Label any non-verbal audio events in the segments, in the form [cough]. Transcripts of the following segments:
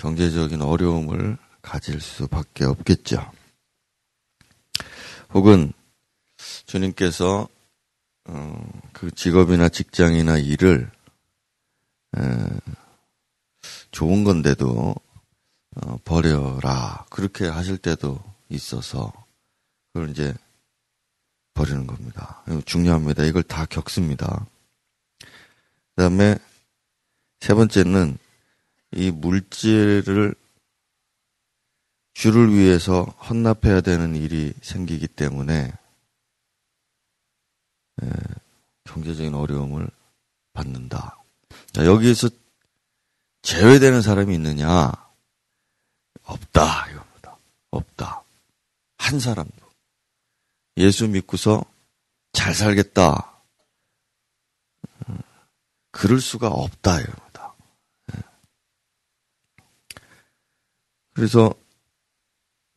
경제적인 어려움을 가질 수밖에 없겠죠. 혹은 주님께서 어, 그 직업이나 직장이나 일을 에, 좋은 건데도 어, 버려라 그렇게 하실 때도 있어서 그걸 이제 버리는 겁니다. 중요합니다. 이걸 다 겪습니다. 그 다음에 세 번째는 이 물질을 주를 위해서 헌납해야 되는 일이 생기기 때문에 예, 경제적인 어려움을 받는다. 자, 여기에서 제외되는 사람이 있느냐? 없다. 이겁니다. 없다. 한 사람도. 예수 믿고서 잘 살겠다. 그럴 수가 없다. 이겁니다. 그래서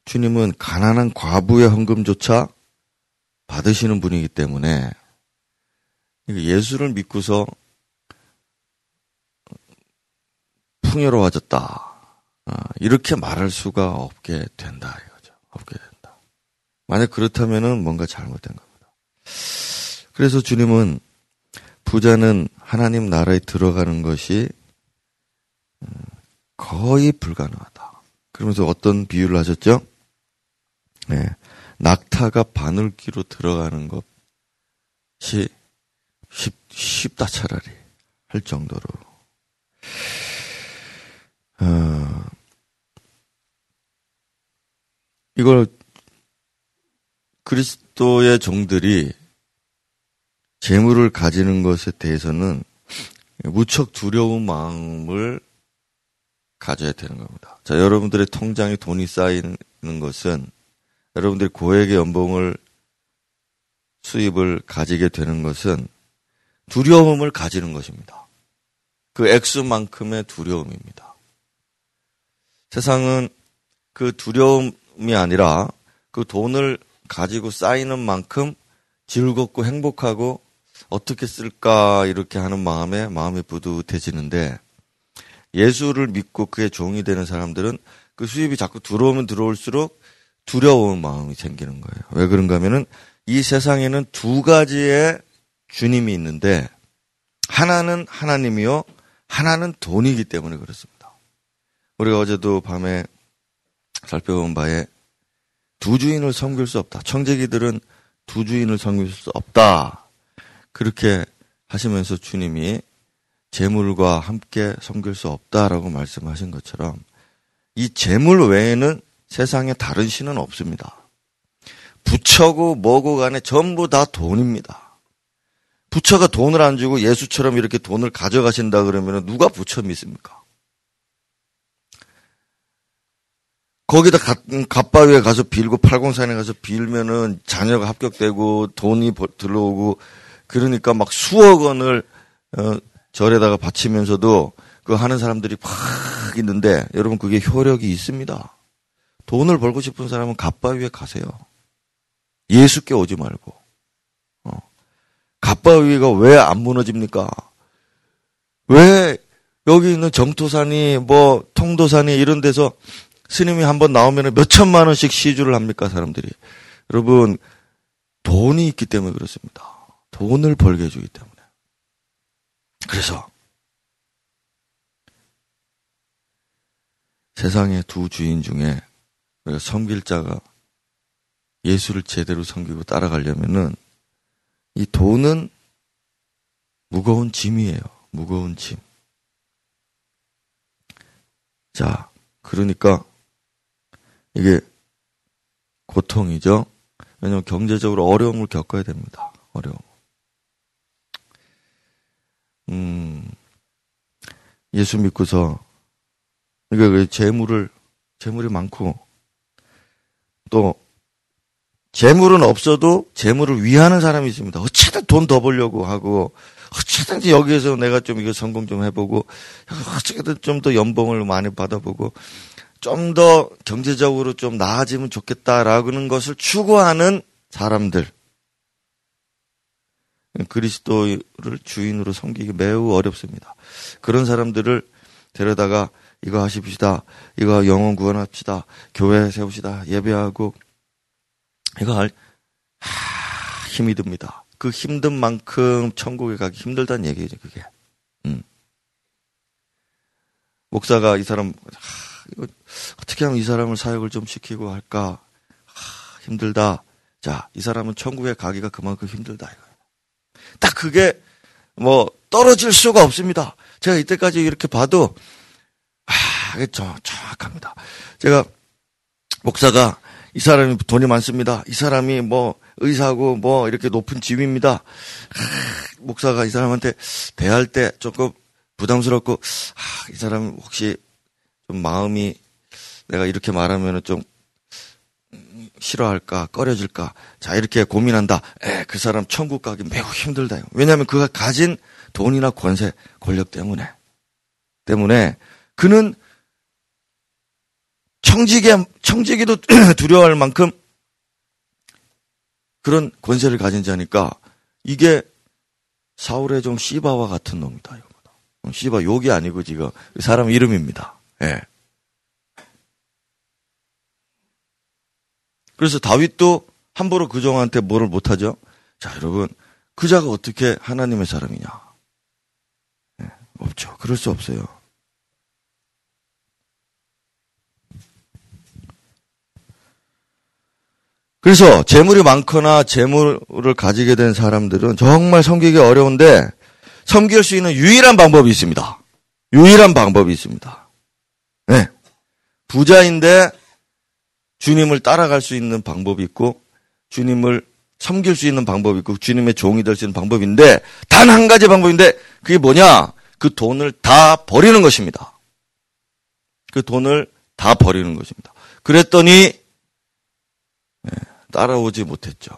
주님은 가난한 과부의 헌금조차 받으시는 분이기 때문에 예수를 믿고서 풍요로워졌다. 아, 이렇게 말할 수가 없게 된다 이거죠. 없게 된다. 만약 그렇다면은 뭔가 잘못된 겁니다. 그래서 주님은 부자는 하나님 나라에 들어가는 것이 음, 거의 불가능하다. 그러면서 어떤 비유를 하셨죠? 네. 낙타가 바늘기로 들어가는 것이 쉽, 쉽다 차라리 할 정도로 어, 이걸 그리스도의 종들이 재물을 가지는 것에 대해서는 무척 두려운 마음을 가져야 되는 겁니다. 자, 여러분들의 통장에 돈이 쌓이는 것은 여러분들이 고액의 연봉을 수입을 가지게 되는 것은 두려움을 가지는 것입니다. 그 액수만큼의 두려움입니다. 세상은 그 두려움이 아니라 그 돈을 가지고 쌓이는 만큼 즐겁고 행복하고 어떻게 쓸까 이렇게 하는 마음에 마음이 뿌듯해지는데 예수를 믿고 그의 종이 되는 사람들은 그 수입이 자꾸 들어오면 들어올수록 두려운 마음이 생기는 거예요. 왜 그런가 하면은 이 세상에는 두 가지의 주님이 있는데 하나는 하나님이요 하나는 돈이기 때문에 그렇습니다. 우리가 어제도 밤에 살펴본 바에 두 주인을 섬길 수 없다. 청재기들은 두 주인을 섬길 수 없다. 그렇게 하시면서 주님이 재물과 함께 섬길 수 없다라고 말씀하신 것처럼 이 재물 외에는 세상에 다른 신은 없습니다. 부처고 뭐고 간에 전부 다 돈입니다. 부처가 돈을 안 주고 예수처럼 이렇게 돈을 가져가신다 그러면 누가 부처 믿습니까? 거기다 갓바위에 가서 빌고 팔공산에 가서 빌면은 자녀가 합격되고 돈이 들어오고 그러니까 막 수억 원을 어, 절에다가 바치면서도 그 하는 사람들이 팍 있는데 여러분 그게 효력이 있습니다. 돈을 벌고 싶은 사람은 갓바위에 가세요. 예수께 오지 말고. 어. 갓바위가 왜 안 무너집니까? 왜 여기 있는 점토산이 뭐 통도산이 이런 데서 스님이 한번 나오면 몇 천만 원씩 시주를 합니까 사람들이? 여러분 돈이 있기 때문에 그렇습니다. 돈을 벌게 해주기 때문에. 그래서 세상의 두 주인 중에 섬길 자가 예수를 제대로 섬기고 따라가려면은 이 돈은 무거운 짐이에요. 무거운 짐. 자, 그러니까 이게 고통이죠. 왜냐하면 경제적으로 어려움을 겪어야 됩니다. 어려움. 음, 예수 믿고서, 그러니까 재물을, 재물이 많고, 또 재물은 없어도 재물을 위하는 사람이 있습니다. 어쨌든 돈 더 벌려고 하고 어쨌든지 여기에서 내가 좀 이거 성공 좀 해보고 어쨌든 좀 더 연봉을 많이 받아보고 좀 더 경제적으로 좀 나아지면 좋겠다라는 것을 추구하는 사람들 그리스도를 주인으로 섬기기 매우 어렵습니다. 그런 사람들을 데려다가 이거 하십시다. 이거 영혼 구원합시다. 교회 세우시다. 예배하고 이거 할 하, 힘이 듭니다. 그 힘든 만큼 천국에 가기 힘들다는 얘기죠, 그게. 음. 목사가 이 사람 하, 이거 어떻게 하면 이 사람을 사역을 좀 시키고 할까? 하, 힘들다. 자, 이 사람은 천국에 가기가 그만큼 힘들다 이거예요. 딱 그게 뭐 떨어질 수가 없습니다. 제가 이때까지 이렇게 봐도 아, 이게 정, 정확합니다. 제가 목사가 이 사람이 돈이 많습니다. 이 사람이 뭐 의사고 뭐 이렇게 높은 집입니다. 아, 목사가 이 사람한테 대할 때 조금 부담스럽고 아, 이 사람 혹시 좀 마음이 내가 이렇게 말하면은 좀 싫어할까 꺼려질까 자 이렇게 고민한다. 에, 그 사람 천국 가기 매우 힘들다. 왜냐하면 그가 가진 돈이나 권세 권력 때문에 때문에 그는 청지기 청지기도 [clears throat] 두려워할 만큼 그런 권세를 가진 자니까 이게 사울의 종 시바와 같은 놈이다 이거보다. 시바 욕이 아니고 지금 사람 이름입니다. 예. 그래서 다윗도 함부로 그 종한테 뭐를 못하죠. 자 여러분 그 자가 어떻게 하나님의 사람이냐? 예, 없죠. 그럴 수 없어요. 그래서 재물이 많거나 재물을 가지게 된 사람들은 정말 섬기기 어려운데 섬길 수 있는 유일한 방법이 있습니다. 유일한 방법이 있습니다. 네. 부자인데 주님을 따라갈 수 있는 방법이 있고 주님을 섬길 수 있는 방법이 있고 주님의 종이 될 수 있는 방법인데 단 한 가지 방법인데 그게 뭐냐? 그 돈을 다 버리는 것입니다. 그 돈을 다 버리는 것입니다. 그랬더니 네, 따라오지 못했죠.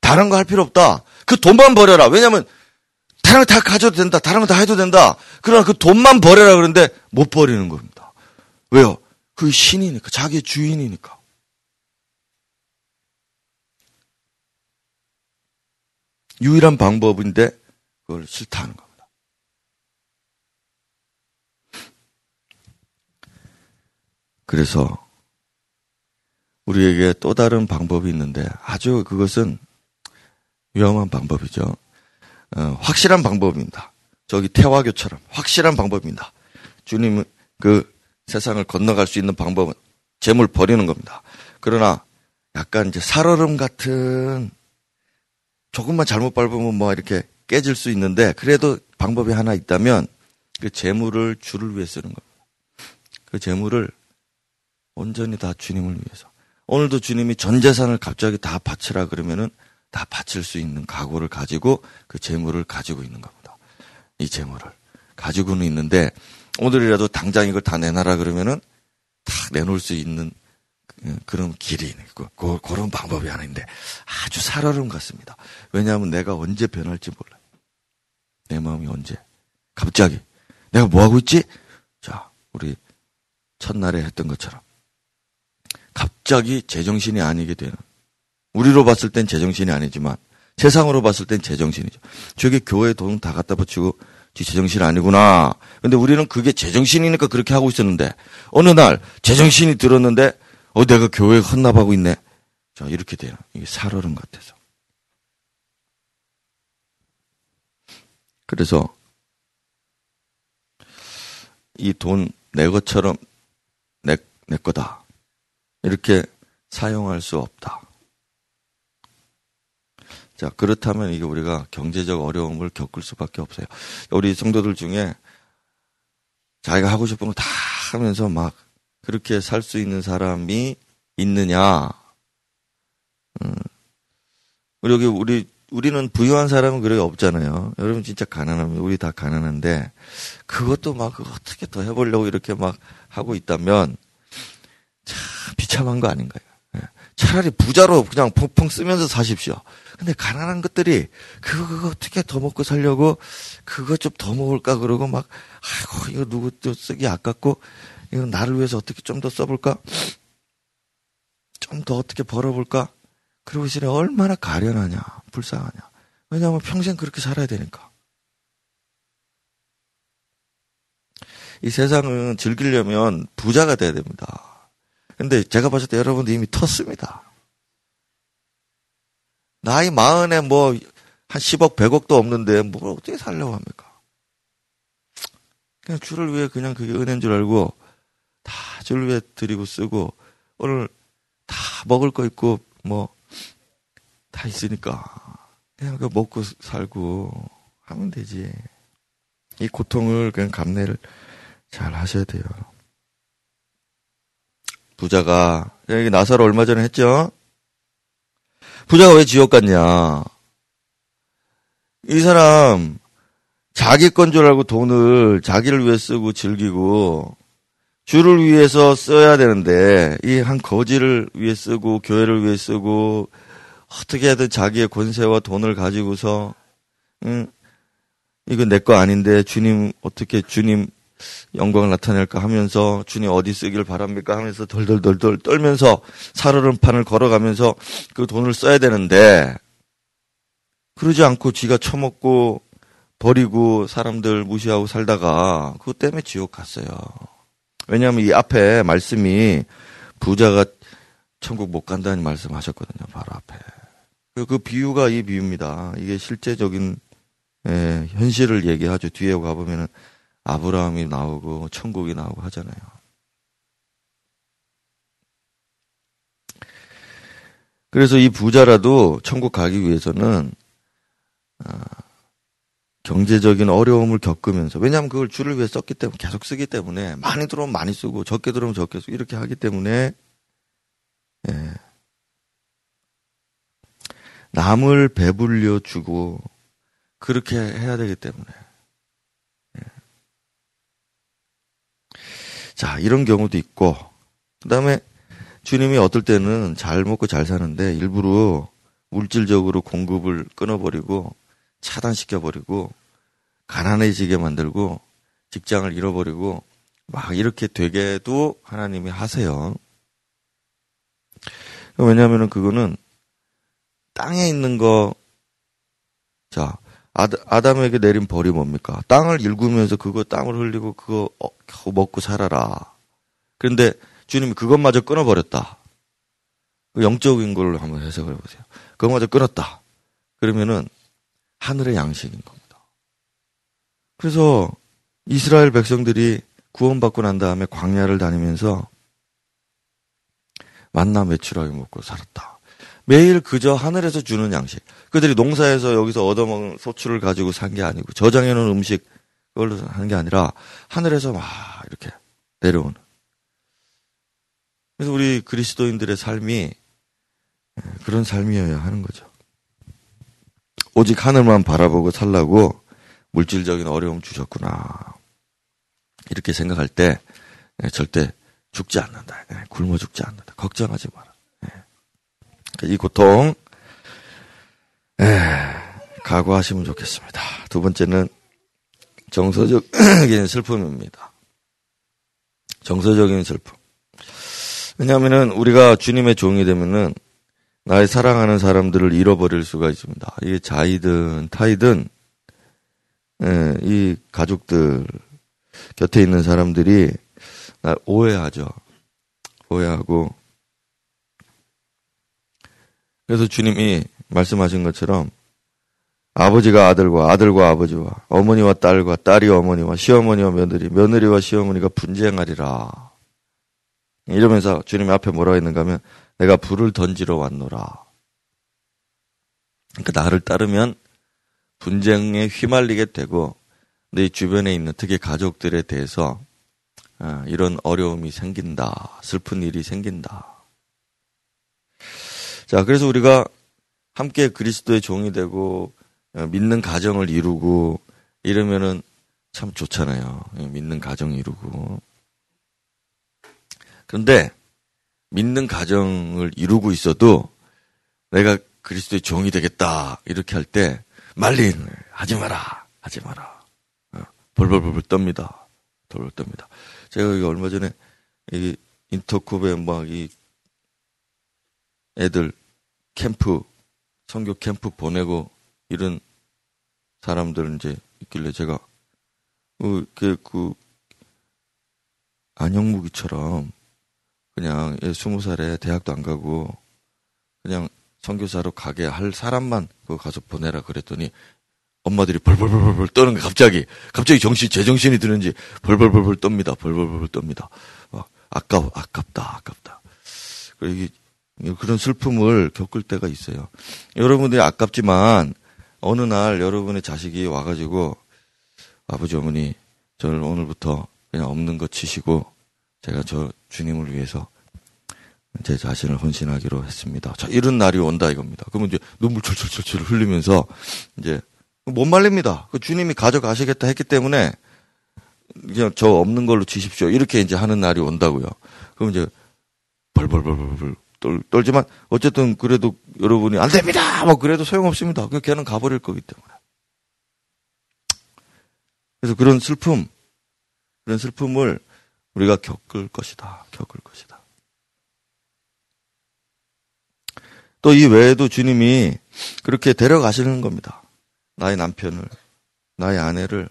다른 거 할 필요 없다. 그 돈만 버려라. 왜냐면 다른 거 다 가져도 된다. 다른 거 다 해도 된다. 그러나 그 돈만 버려라 그러는데 못 버리는 겁니다. 왜요? 그 신이니까. 자기의 주인이니까. 유일한 방법인데 그걸 싫다는 겁니다. 그래서 우리에게 또 다른 방법이 있는데 아주 그것은 위험한 방법이죠. 어, 확실한 방법입니다. 저기 태화교처럼 확실한 방법입니다. 주님은 그 세상을 건너갈 수 있는 방법은 재물 버리는 겁니다. 그러나 약간 이제 살얼음 같은 조금만 잘못 밟으면 뭐 이렇게 깨질 수 있는데 그래도 방법이 하나 있다면 그 재물을 주를 위해 쓰는 겁니다. 그 재물을 온전히 다 주님을 위해서. 오늘도 주님이 전 재산을 갑자기 다 바치라 그러면은 다 바칠 수 있는 각오를 가지고 그 재물을 가지고 있는 겁니다. 이 재물을 가지고는 있는데 오늘이라도 당장 이걸 다 내놔라 그러면은 다 내놓을 수 있는 그, 그런 길이 있고 그, 그런 방법이 하나 있는데 아주 살얼음 같습니다. 왜냐하면 내가 언제 변할지 몰라요. 내 마음이 언제 갑자기 내가 뭐 하고 있지? 자 우리 첫날에 했던 것처럼 갑자기 제정신이 아니게 되는 우리로 봤을 땐 제정신이 아니지만 세상으로 봤을 땐 제정신이죠. 저게 교회 돈 다 갖다 붙이고 지 제정신 아니구나. 근데 우리는 그게 제정신이니까 그렇게 하고 있었는데 어느 날 제정신이 들었는데 어 내가 교회에 헌납하고 있네. 자 이렇게 돼요. 이게 살얼음 같아서. 그래서 이 돈 내 것처럼 내, 내 거다. 이렇게 사용할 수 없다. 자, 그렇다면 이게 우리가 경제적 어려움을 겪을 수밖에 없어요. 우리 성도들 중에 자기가 하고 싶은 거 다 하면서 막 그렇게 살 수 있는 사람이 있느냐? 음. 여기 우리 우리는 부유한 사람은 그렇게 없잖아요. 여러분 진짜 가난하면 우리 다 가난한데 그것도 막 어떻게 더 해보려고 이렇게 막 하고 있다면 참 비참한 거 아닌가요? 예. 차라리 부자로 그냥 펑펑 쓰면서 사십시오. 근데 가난한 것들이 그거, 그거 어떻게 더 먹고 살려고 그거 좀 더 먹을까 그러고 막 아이고 이거 누구 또 쓰기 아깝고 이거 나를 위해서 어떻게 좀 더 써볼까 좀 더 어떻게 벌어볼까 그러고 있으니 얼마나 가련하냐 불쌍하냐 왜냐하면 평생 그렇게 살아야 되니까 이 세상은 즐기려면 부자가 돼야 됩니다. 근데 제가 봤을 때 여러분들 이미 텄습니다. 나이 마흔에 뭐, 한 10억, 100억도 없는데 뭘 어떻게 살려고 합니까? 그냥 주를 위해 그냥 그게 은혜인 줄 알고 다 주를 위해 드리고 쓰고 오늘 다 먹을 거 있고 뭐 다 있으니까 그냥 그 먹고 살고 하면 되지. 이 고통을 그냥 감내를 잘 하셔야 돼요. 부자가 여기 나사로 얼마 전에 했죠. 부자가 왜 지옥 갔냐? 이 사람 자기 건 줄 알고 돈을 자기를 위해 쓰고 즐기고 주를 위해서 써야 되는데 이 한 거지를 위해 쓰고 교회를 위해 쓰고 어떻게 해든 자기의 권세와 돈을 가지고서 응, 이거 내 거 아닌데 주님 어떻게 주님 영광을 나타낼까 하면서 주님 어디 쓰길 바랍니까 하면서 덜덜덜덜 떨면서 살얼음판을 걸어가면서 그 돈을 써야 되는데 그러지 않고 지가 처먹고 버리고 사람들 무시하고 살다가 그것 때문에 지옥 갔어요. 왜냐하면 이 앞에 말씀이 부자가 천국 못 간다는 말씀 하셨거든요. 바로 앞에. 그, 그 비유가 이 비유입니다. 이게 실제적인 예, 현실을 얘기하죠. 뒤에 가보면은 아브라함이 나오고 천국이 나오고 하잖아요. 그래서 이 부자라도 천국 가기 위해서는 아, 경제적인 어려움을 겪으면서 왜냐하면 그걸 주를 위해 썼기 때문에 계속 쓰기 때문에 많이 들어오면 많이 쓰고 적게 들어오면 적게 쓰고 이렇게 하기 때문에 예. 남을 배불려 주고 그렇게 해야 되기 때문에 자 이런 경우도 있고 그 다음에 주님이 어떨 때는 잘 먹고 잘 사는데 일부러 물질적으로 공급을 끊어버리고 차단시켜버리고 가난해지게 만들고 직장을 잃어버리고 막 이렇게 되게도 하나님이 하세요. 왜냐하면 그거는 땅에 있는 거, 자, 아담 에게 내린 벌이 뭡니까? 땅을 일구면서 그거 땅을 흘리고 그거 어, 먹고 살아라. 그런데 주님이 그것마저 끊어버렸다. 그 영적인 걸로 한번 해석을 해보세요. 그것마저 끊었다. 그러면은 하늘의 양식인 겁니다. 그래서 이스라엘 백성들이 구원받고 난 다음에 광야를 다니면서 만나 매출하게 먹고 살았다. 매일 그저 하늘에서 주는 양식. 그들이 농사에서 여기서 얻어먹은 소출을 가지고 산 게 아니고 저장해놓은 음식 그걸로 하는 게 아니라 하늘에서 막 이렇게 내려오는. 그래서 우리 그리스도인들의 삶이 그런 삶이어야 하는 거죠. 오직 하늘만 바라보고 살라고 물질적인 어려움 주셨구나. 이렇게 생각할 때 예, 절대 죽지 않는다. 예, 굶어 죽지 않는다. 걱정하지 마라. 예. 이 고통 각오하시면 좋겠습니다. 두 번째는 정서적인 [clears throat] 슬픔입니다. 정서적인 슬픔. 왜냐하면은 우리가 주님의 종이 되면은 나의 사랑하는 사람들을 잃어버릴 수가 있습니다. 이게 자이든 타이든 예, 이 가족들 곁에 있는 사람들이 날 오해하죠. 오해하고 그래서 주님이 말씀하신 것처럼 아버지가 아들과 아들과 아버지와 어머니와 딸과 딸이 어머니와 시어머니와 며느리 며느리와 시어머니가 분쟁하리라. 이러면서 주님이 앞에 뭐라고 했는가 하면 내가 불을 던지러 왔노라. 그러니까 나를 따르면 분쟁에 휘말리게 되고 내 주변에 있는 특히 가족들에 대해서 아, 이런 어려움이 생긴다. 슬픈 일이 생긴다. 자, 그래서 우리가 함께 그리스도의 종이 되고 어, 믿는 가정을 이루고 이러면은 참 좋잖아요. 예, 믿는 가정 이루고. 그런데 믿는 가정을 이루고 있어도 내가 그리스도의 종이 되겠다 이렇게 할 때 말린 하지 마라 하지 마라 어, 벌벌벌벌 떱니다 벌벌 떱니다 제가 여기 얼마 전에 이 인터컵에 막 이 애들 캠프 성교 캠프 보내고 이런 사람들 이제 있길래 제가 그, 그, 그 안영무기처럼 그냥 스무 살에 대학도 안 가고 그냥 선교사로 가게 할 사람만 그 가서 보내라 그랬더니 엄마들이 벌벌벌벌 떠는 게 갑자기 갑자기 정신 제정신이 드는지 벌벌벌벌 떱니다. 벌벌벌벌 떱니다. 막 아까워 아깝다 아깝다. 그리고 그런 슬픔을 겪을 때가 있어요. 여러분들이 아깝지만 어느 날 여러분의 자식이 와가지고 아버지 어머니 저를 오늘부터 그냥 없는 거 치시고 제가 저 주님을 위해서 제 자신을 헌신하기로 했습니다. 자, 이런 날이 온다 이겁니다. 그러면 이제 눈물 철철철철 흘리면서 이제 못 말립니다. 그 주님이 가져가시겠다 했기 때문에 그냥 저 없는 걸로 치십시오. 이렇게 이제 하는 날이 온다고요. 그럼 이제 벌벌벌벌벌 떨, 떨지만 어쨌든 그래도 여러분이 안 됩니다. 뭐 그래도 소용없습니다. 그 걔는 가버릴 거기 때문에. 그래서 그런 슬픔, 그런 슬픔을 우리가 겪을 것이다. 겪을 것이다. 또 이 외에도 주님이 그렇게 데려가시는 겁니다. 나의 남편을, 나의 아내를,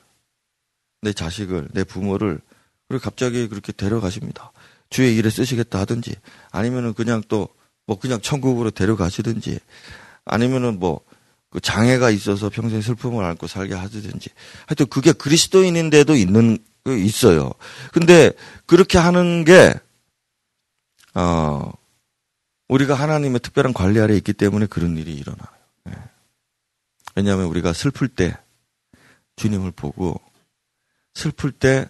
내 자식을, 내 부모를, 그리고 갑자기 그렇게 데려가십니다. 주의 일에 쓰시겠다 하든지, 아니면은 그냥 또, 뭐 그냥 천국으로 데려가시든지, 아니면은 뭐, 그 장애가 있어서 평생 슬픔을 안고 살게 하든지, 하여튼 그게 그리스도인인데도 있는, 그 있어요. 근데 그렇게 하는 게, 어, 우리가 하나님의 특별한 관리 아래 있기 때문에 그런 일이 일어나요. 네. 왜냐하면 우리가 슬플 때 주님을 보고 슬플 때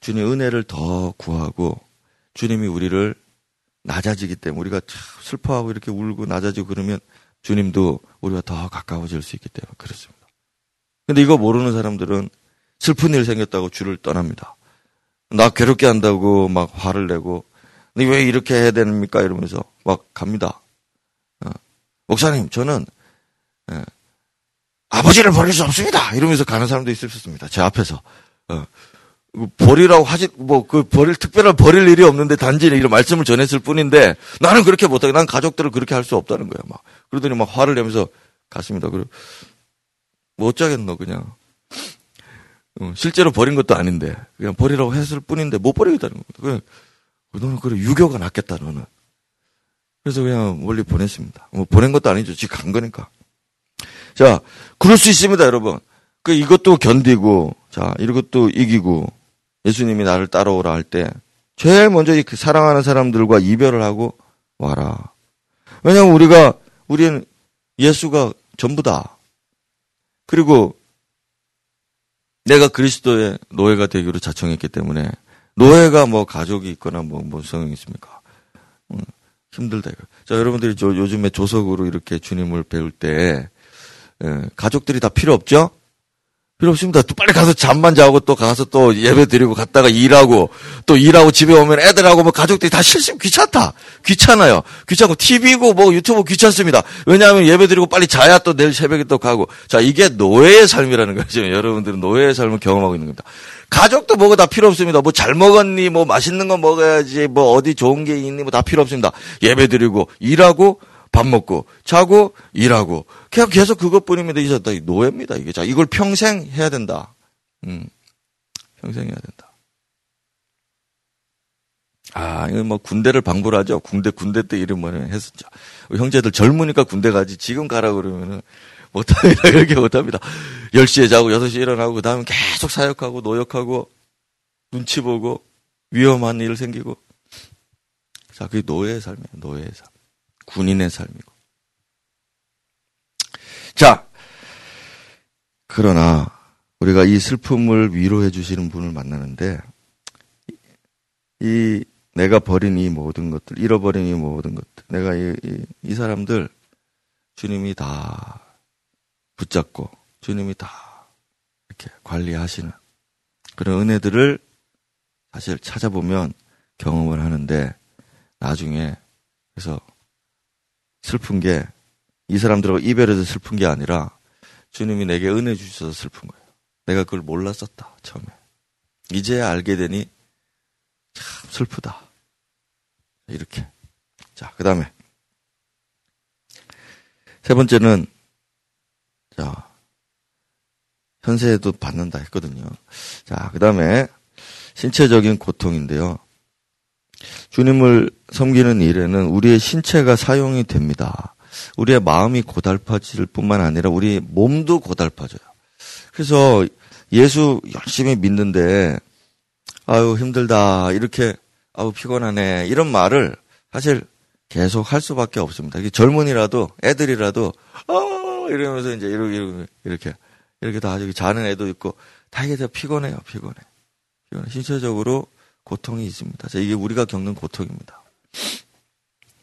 주님 은혜를 더 구하고 주님이 우리를 낮아지기 때문에 우리가 슬퍼하고 이렇게 울고 낮아지고 그러면 주님도 우리가 더 가까워질 수 있기 때문에 그렇습니다. 근데 이거 모르는 사람들은 슬픈 일 생겼다고 주를 떠납니다. 나 괴롭게 한다고 막 화를 내고 왜 이렇게 해야 됩니까? 이러면서 막 갑니다. 어. 목사님, 저는 예, 아버지를 버릴 수 없습니다. 이러면서 가는 사람도 있었습니다. 제 앞에서. 어. 버리라고 하지, 뭐, 그, 버릴, 특별한 버릴 일이 없는데 단지 이런 말씀을 전했을 뿐인데 나는 그렇게 못하게, 난 가족들을 그렇게 할 수 없다는 거야, 막. 그러더니 막 화를 내면서 갔습니다. 그리고, 뭐 어쩌겠노, 그냥. 어, 실제로 버린 것도 아닌데, 그냥 버리라고 했을 뿐인데 못 버리겠다는 겁니다. 그냥, 너는 그래, 유교가 낫겠다, 너는. 그래서 그냥 멀리 보냈습니다. 뭐 보낸 것도 아니죠. 지금 간 거니까. 자, 그럴 수 있습니다, 여러분. 그 이것도 견디고, 자, 이것도 이기고, 예수님이 나를 따라오라 할 때, 제일 먼저 그 사랑하는 사람들과 이별을 하고 와라. 왜냐하면 우리가, 우리는 예수가 전부다. 그리고 내가 그리스도의 노예가 되기로 자청했기 때문에, 노예가 뭐 가족이 있거나 뭐, 뭔 성형이 있습니까? 음, 힘들다. 자, 여러분들이 저 요즘에 조석으로 이렇게 주님을 배울 때, 예, 가족들이 다 필요 없죠? 필요 없습니다. 또 빨리 가서 잠만 자고 또 가서 또 예배 드리고 갔다가 일하고 또 일하고 집에 오면 애들하고 뭐 가족들이 다 실심 귀찮다. 귀찮아요. 귀찮고 TV고 뭐 유튜브 귀찮습니다. 왜냐하면 예배 드리고 빨리 자야 또 내일 새벽에 또 가고. 자, 이게 노예의 삶이라는 거죠. [laughs] 여러분들은 노예의 삶을 경험하고 있는 겁니다. 가족도 뭐가 다 필요 없습니다. 뭐 잘 먹었니? 뭐 맛있는 거 먹어야지. 뭐 어디 좋은 게 있니? 뭐 다 필요 없습니다. 예배 드리고 일하고 밥 먹고 자고 일하고 그냥 계속 그것뿐입니다. 이제 노예입니다. 이게 자 이걸 평생 해야 된다. 음, 평생 해야 된다. 아, 이거 뭐 군대를 방불 하죠. 군대 군대 때 이름 뭐냐 했었죠. 형제들 젊으니까 군대 가지. 지금 가라 그러면은 못합니다. [laughs] 이렇게 못합니다. 10시에 자고 6시에 일어나고 그 다음에 계속 사역하고 노역하고 눈치 보고 위험한 일 생기고 자, 그게 노예의 삶이에요. 노예의 삶. 군인의 삶이고. 자, 그러나 우리가 이 슬픔을 위로해 주시는 분을 만나는데 이 내가 버린 이 모든 것들, 잃어버린 이 모든 것들, 내가 이, 이, 이 사람들 주님이 다 붙잡고 주님이 다 이렇게 관리하시는 그런 은혜들을 사실 찾아보면 경험을 하는데 나중에 그래서 슬픈 게 이 사람들하고 이별해서 슬픈 게 아니라 주님이 내게 은혜 주셔서 슬픈 거예요. 내가 그걸 몰랐었다, 처음에. 이제야 알게 되니 참 슬프다. 이렇게. 자, 그 다음에. 세 번째는, 자, 현세에도 받는다 했거든요. 자, 그 다음에 신체적인 고통인데요. 주님을 섬기는 일에는 우리의 신체가 사용이 됩니다. 우리의 마음이 고달파질 뿐만 아니라 우리 몸도 고달파져요. 그래서 예수 열심히 믿는데 아유 힘들다 이렇게 아우 피곤하네 이런 말을 사실 계속 할 수밖에 없습니다. 젊은이라도 애들이라도 어 이러면서 이제 이렇게 이렇게 이렇게 다 저기 자는 애도 있고 다 이게 다 피곤해요 피곤해 피곤해 신체적으로 고통이 있습니다. 자, 이게 우리가 겪는 고통입니다.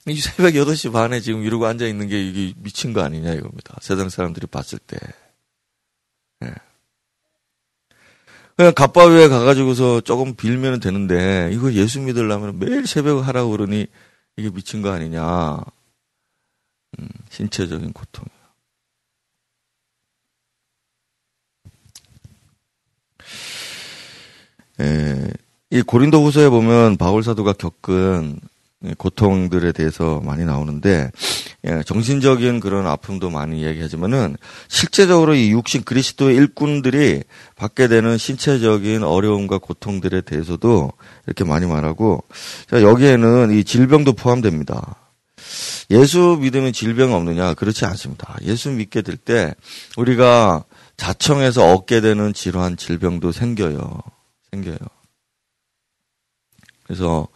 이 새벽 8시 반에 지금 이러고 앉아 있는 게 이게 미친 거 아니냐 이겁니다. 세상 사람들이 봤을 때. 네. 그냥 갑바위에 가가지고서 조금 빌면 되는데 이거 예수 믿으려면 매일 새벽 하라고 그러니 이게 미친 거 아니냐. 음, 신체적인 고통이에요. 에, 이 고린도 후서에 보면 바울 사도가 겪은 고통들에 대해서 많이 나오는데 예, 정신적인 그런 아픔도 많이 이야기하지만은 실제적으로 이 육신 그리스도의 일꾼들이 받게 되는 신체적인 어려움과 고통들에 대해서도 이렇게 많이 말하고 여기에는 이 질병도 포함됩니다. 예수 믿으면 질병 없느냐? 그렇지 않습니다. 예수 믿게 될 때 우리가 자청해서 얻게 되는 질환, 질병도 생겨요. 생겨요. 그래서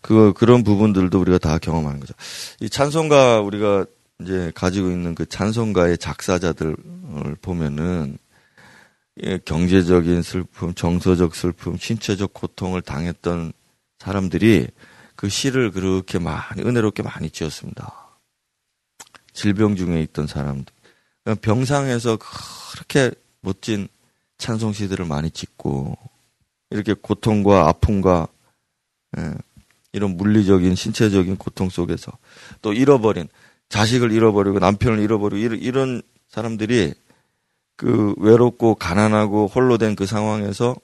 그 그런 부분들도 우리가 다 경험하는 거죠. 이 찬송가 우리가 이제 가지고 있는 그 찬송가의 작사자들을 보면은 예, 경제적인 슬픔, 정서적 슬픔, 신체적 고통을 당했던 사람들이 그 시를 그렇게 많이 은혜롭게 많이 지었습니다. 질병 중에 있던 사람들, 병상에서 그렇게 멋진 찬송 시들을 많이 짓고 이렇게 고통과 아픔과 예, 이런 물리적인 신체적인 고통 속에서 또 잃어버린 자식을 잃어버리고 남편을 잃어버리고 이런 사람들이 그 외롭고 가난하고 홀로 된 그 상황에서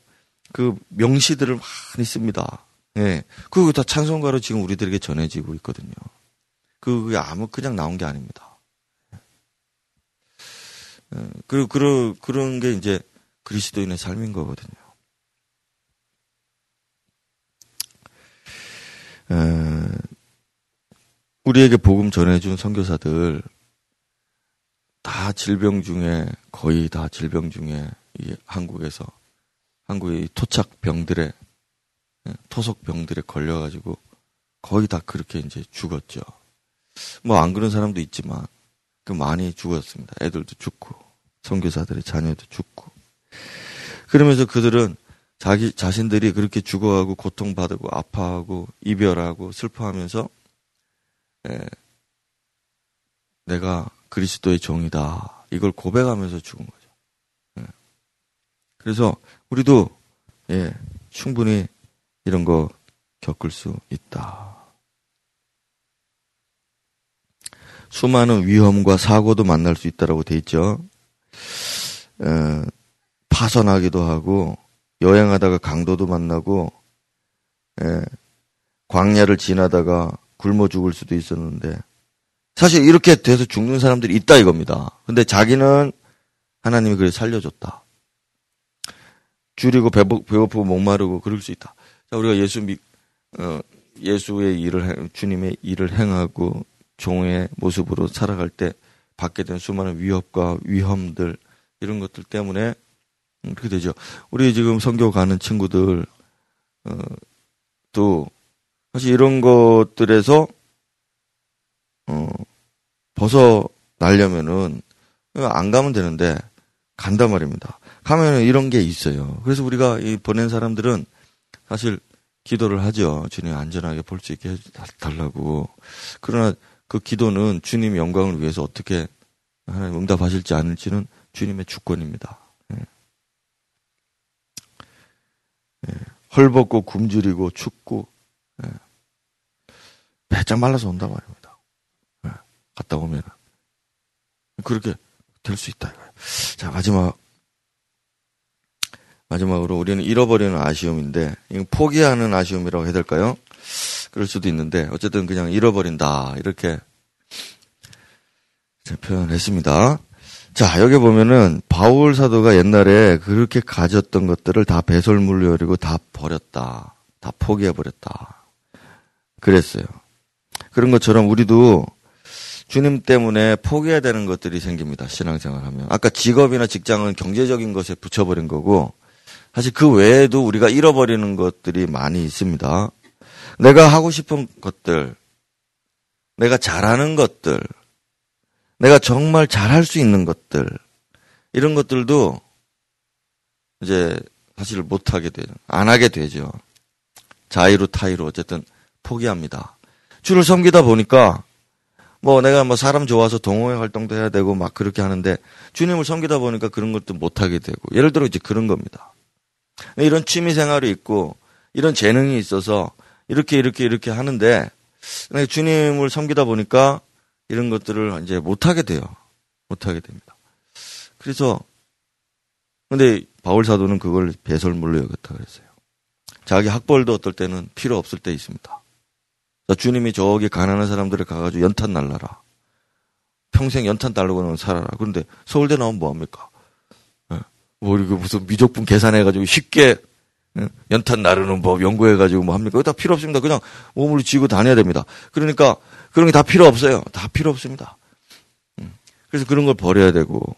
그 명시들을 많이 씁니다. 예. 그거 다 찬송가로 지금 우리들에게 전해지고 있거든요. 그게 아무 그냥 나온 게 아닙니다. 예. 그, 그런, 그런 게 이제 그리스도인의 삶인 거거든요. 우리에게 복음 전해준 선교사들 다 질병 중에 거의 다 질병 중에 이 한국에서 한국의 토착 병들의 예, 토속 병들에 걸려가지고 거의 다 그렇게 이제 죽었죠. 뭐 안 그런 사람도 있지만 그 많이 죽었습니다. 애들도 죽고 선교사들의 자녀도 죽고 그러면서 그들은 자기 자신들이 그렇게 죽어가고 고통받고 아파하고 이별하고 슬퍼하면서 에, 내가 그리스도의 종이다 이걸 고백하면서 죽은 거죠. 예. 그래서 우리도 예, 충분히 이런 거 겪을 수 있다. 수많은 위험과 사고도 만날 수 있다라고 돼 있죠. 에, 파선하기도 하고 여행하다가 강도도 만나고 예, 광야를 지나다가 굶어 죽을 수도 있었는데 사실 이렇게 돼서 죽는 사람들이 있다 이겁니다. 근데 자기는 하나님이 그래 살려줬다. 줄이고 배고프고 목마르고 그럴 수 있다. 자, 우리가 예수 미, 어, 예수의 일을, 주님의 일을 행하고 종의 모습으로 살아갈 때 받게 된 수많은 위협과 위험들, 이런 것들 때문에 음, 그렇게 되죠. 우리 지금 선교 가는 친구들, 어, 또, 사실 이런 것들에서, 어, 벗어나려면은, 안 가면 되는데, 간단 말입니다. 가면은 이런 게 있어요. 그래서 우리가 이 보낸 사람들은 사실 기도를 하죠. 주님 안전하게 볼 수 있게 해달라고. 그러나 그 기도는 주님 영광을 위해서 어떻게 하나님 응답하실지 않을지는 주님의 주권입니다. 예. 헐벗고 굶주리고 춥고 예. 배짱 말라서 온다 말입니다. 예. 갔다 오면은 그렇게 될 수 있다. 자 마지막 마지막으로 우리는 잃어버리는 아쉬움인데 이거 포기하는 아쉬움이라고 해야 될까요? 그럴 수도 있는데 어쨌든 그냥 잃어버린다 이렇게 표현했습니다. 자, 여기 보면은 바울 사도가 옛날에 그렇게 가졌던 것들을 다 배설물로 여리고 다 버렸다. 다 포기해 버렸다. 그랬어요. 그런 것처럼 우리도 주님 때문에 포기해야 되는 것들이 생깁니다. 신앙생활 하면. 아까 직업이나 직장은 경제적인 것에 붙여버린 거고, 사실 그 외에도 우리가 잃어버리는 것들이 많이 있습니다. 내가 하고 싶은 것들, 내가 잘하는 것들, 내가 정말 잘할 수 있는 것들, 이런 것들도 이제 사실 못 하게 되죠. 안 하게 되죠. 자의로 타의로 어쨌든 포기합니다. 주를 섬기다 보니까 뭐 내가 뭐 사람 좋아서 동호회 활동도 해야 되고 막 그렇게 하는데 주님을 섬기다 보니까 그런 것도 못 하게 되고 예를 들어 이제 그런 겁니다. 이런 취미 생활이 있고 이런 재능이 있어서 이렇게 이렇게 이렇게 하는데 주님을 섬기다 보니까 이런 것들을 이제 못하게 돼요. 못하게 됩니다. 그래서 근데 바울 사도는 그걸 배설물로 여겼다 그랬어요. 자기 학벌도 어떨 때는 필요 없을 때 있습니다. 주님이 저기 가난한 사람들을 가가지고 연탄 날라라. 평생 연탄 달라고는 살아라. 그런데 서울대 나오면 뭐합니까? 예. 뭐, 이거 무슨 미적분 계산해가지고 쉽게 예, 연탄 나르는 법 연구해가지고 뭐 합니까? 그거 다 필요 없습니다. 그냥 몸을 쥐고 다녀야 됩니다. 그러니까 그런 게 다 필요 없어요. 다 필요 없습니다. 음. 그래서 그런 걸 버려야 되고,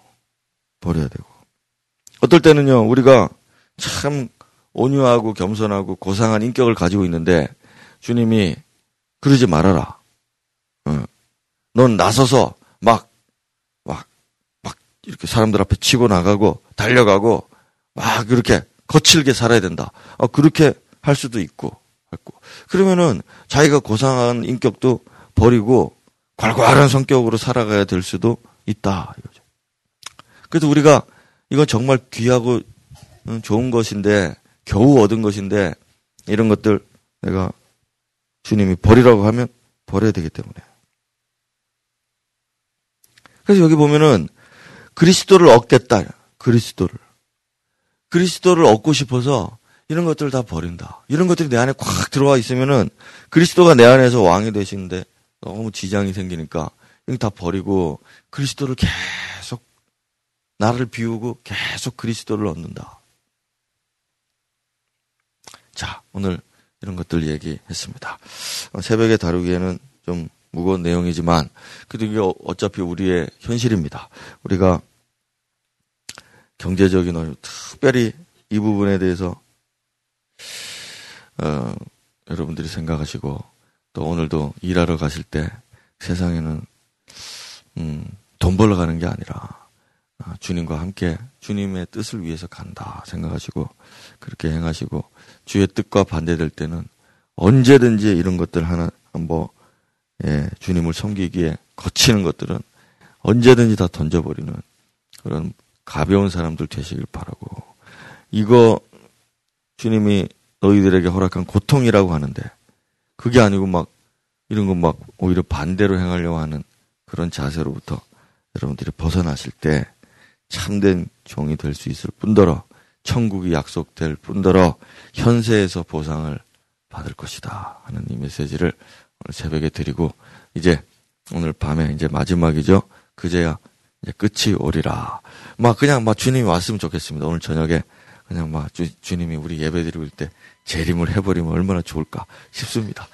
버려야 되고. 어떨 때는요, 우리가 참 온유하고 겸손하고 고상한 인격을 가지고 있는데, 주님이 그러지 말아라. 어. 넌 나서서 막, 막, 막 이렇게 사람들 앞에 치고 나가고 달려가고 막 그렇게 거칠게 살아야 된다. 어, 그렇게 할 수도 있고. 그러면은 자기가 고상한 인격도 버리고 괄괄한 성격으로 살아가야 될 수도 있다. 그래서 우리가 이건 정말 귀하고 좋은 것인데 겨우 얻은 것인데 이런 것들 내가 주님이 버리라고 하면 버려야 되기 때문에. 그래서 여기 보면은 그리스도를 얻겠다. 그리스도를. 그리스도를 얻고 싶어서 이런 것들을 다 버린다. 이런 것들이 내 안에 꽉 들어와 있으면은 그리스도가 내 안에서 왕이 되시는데 너무 지장이 생기니까 이거 다 버리고 그리스도를 계속 나를 비우고 계속 그리스도를 얻는다. 자, 오늘 이런 것들 얘기했습니다. 어, 새벽에 다루기에는 좀 무거운 내용이지만 그래도 이게 어차피 우리의 현실입니다. 우리가 경제적인 특별히 이 부분에 대해서 어, 여러분들이 생각하시고 또 오늘도 일하러 가실 때 세상에는 음, 돈 벌러 가는 게 아니라 아, 주님과 함께 주님의 뜻을 위해서 간다 생각하시고 그렇게 행하시고 주의 뜻과 반대될 때는 언제든지 이런 것들 하나 뭐 예, 주님을 섬기기에 거치는 것들은 언제든지 다 던져버리는 그런 가벼운 사람들 되시길 바라고. 이거 주님이 너희들에게 허락한 고통이라고 하는데 그게 아니고 막 이런 거 막 오히려 반대로 행하려고 하는 그런 자세로부터 여러분들이 벗어나실 때 참된 종이 될 수 있을 뿐더러 천국이 약속될 뿐더러 현세에서 보상을 받을 것이다 하는 이 메시지를 오늘 새벽에 드리고 이제 오늘 밤에 이제 마지막이죠. 그제야 이제 끝이 오리라. 막 그냥 막 주님이 왔으면 좋겠습니다. 오늘 저녁에 그냥 막 주, 주님이 우리 예배 드릴 때 재림을 해버리면 얼마나 좋을까 싶습니다.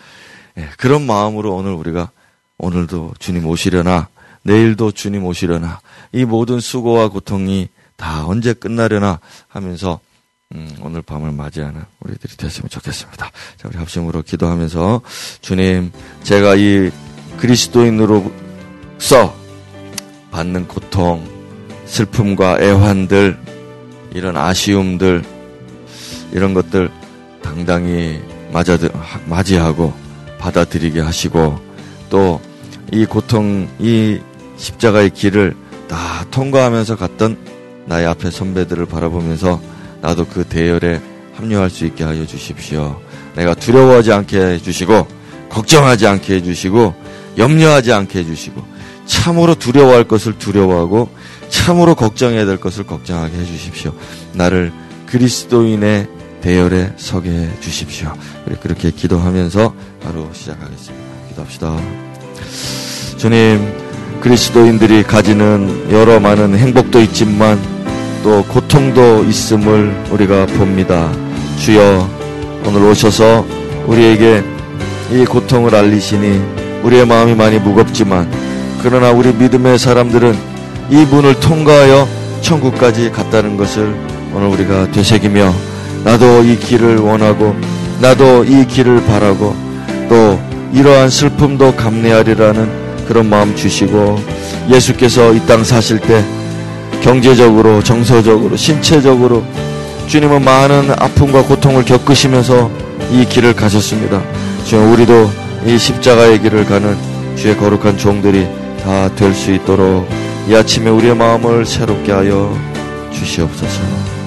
예, 그런 마음으로 오늘 우리가 오늘도 주님 오시려나 내일도 주님 오시려나 이 모든 수고와 고통이 다 언제 끝나려나 하면서 음, 오늘 밤을 맞이하는 우리들이 됐으면 좋겠습니다. 자, 우리 합심으로 기도하면서 주님, 제가 이 그리스도인으로서 받는 고통, 슬픔과 애환들, 이런 아쉬움들, 이런 것들 당당히 맞아, 맞이하고 받아들이게 하시고 또 이 고통, 이 십자가의 길을 다 통과하면서 갔던 나의 앞에 선배들을 바라보면서 나도 그 대열에 합류할 수 있게 하여 주십시오. 내가 두려워하지 않게 해주시고 걱정하지 않게 해주시고 염려하지 않게 해주시고 참으로 두려워할 것을 두려워하고 참으로 걱정해야 될 것을 걱정하게 해주십시오. 나를 그리스도인의 대열에 서게 해 주십시오. 그렇게 기도하면서 바로 시작하겠습니다. 기도합시다. 주님, 그리스도인들이 가지는 여러 많은 행복도 있지만 또 고통도 있음을 우리가 봅니다. 주여 오늘 오셔서 우리에게 이 고통을 알리시니 우리의 마음이 많이 무겁지만 그러나 우리 믿음의 사람들은 이 문을 통과하여 천국까지 갔다는 것을 오늘 우리가 되새기며 나도 이 길을 원하고 나도 이 길을 바라고 또 이러한 슬픔도 감내하리라는 그런 마음 주시고 예수께서 이 땅 사실 때 경제적으로 정서적으로 신체적으로 주님은 많은 아픔과 고통을 겪으시면서 이 길을 가셨습니다. 주여 우리도 이 십자가의 길을 가는 주의 거룩한 종들이 다 될 수 있도록 이 아침에 우리의 마음을 새롭게 하여 주시옵소서.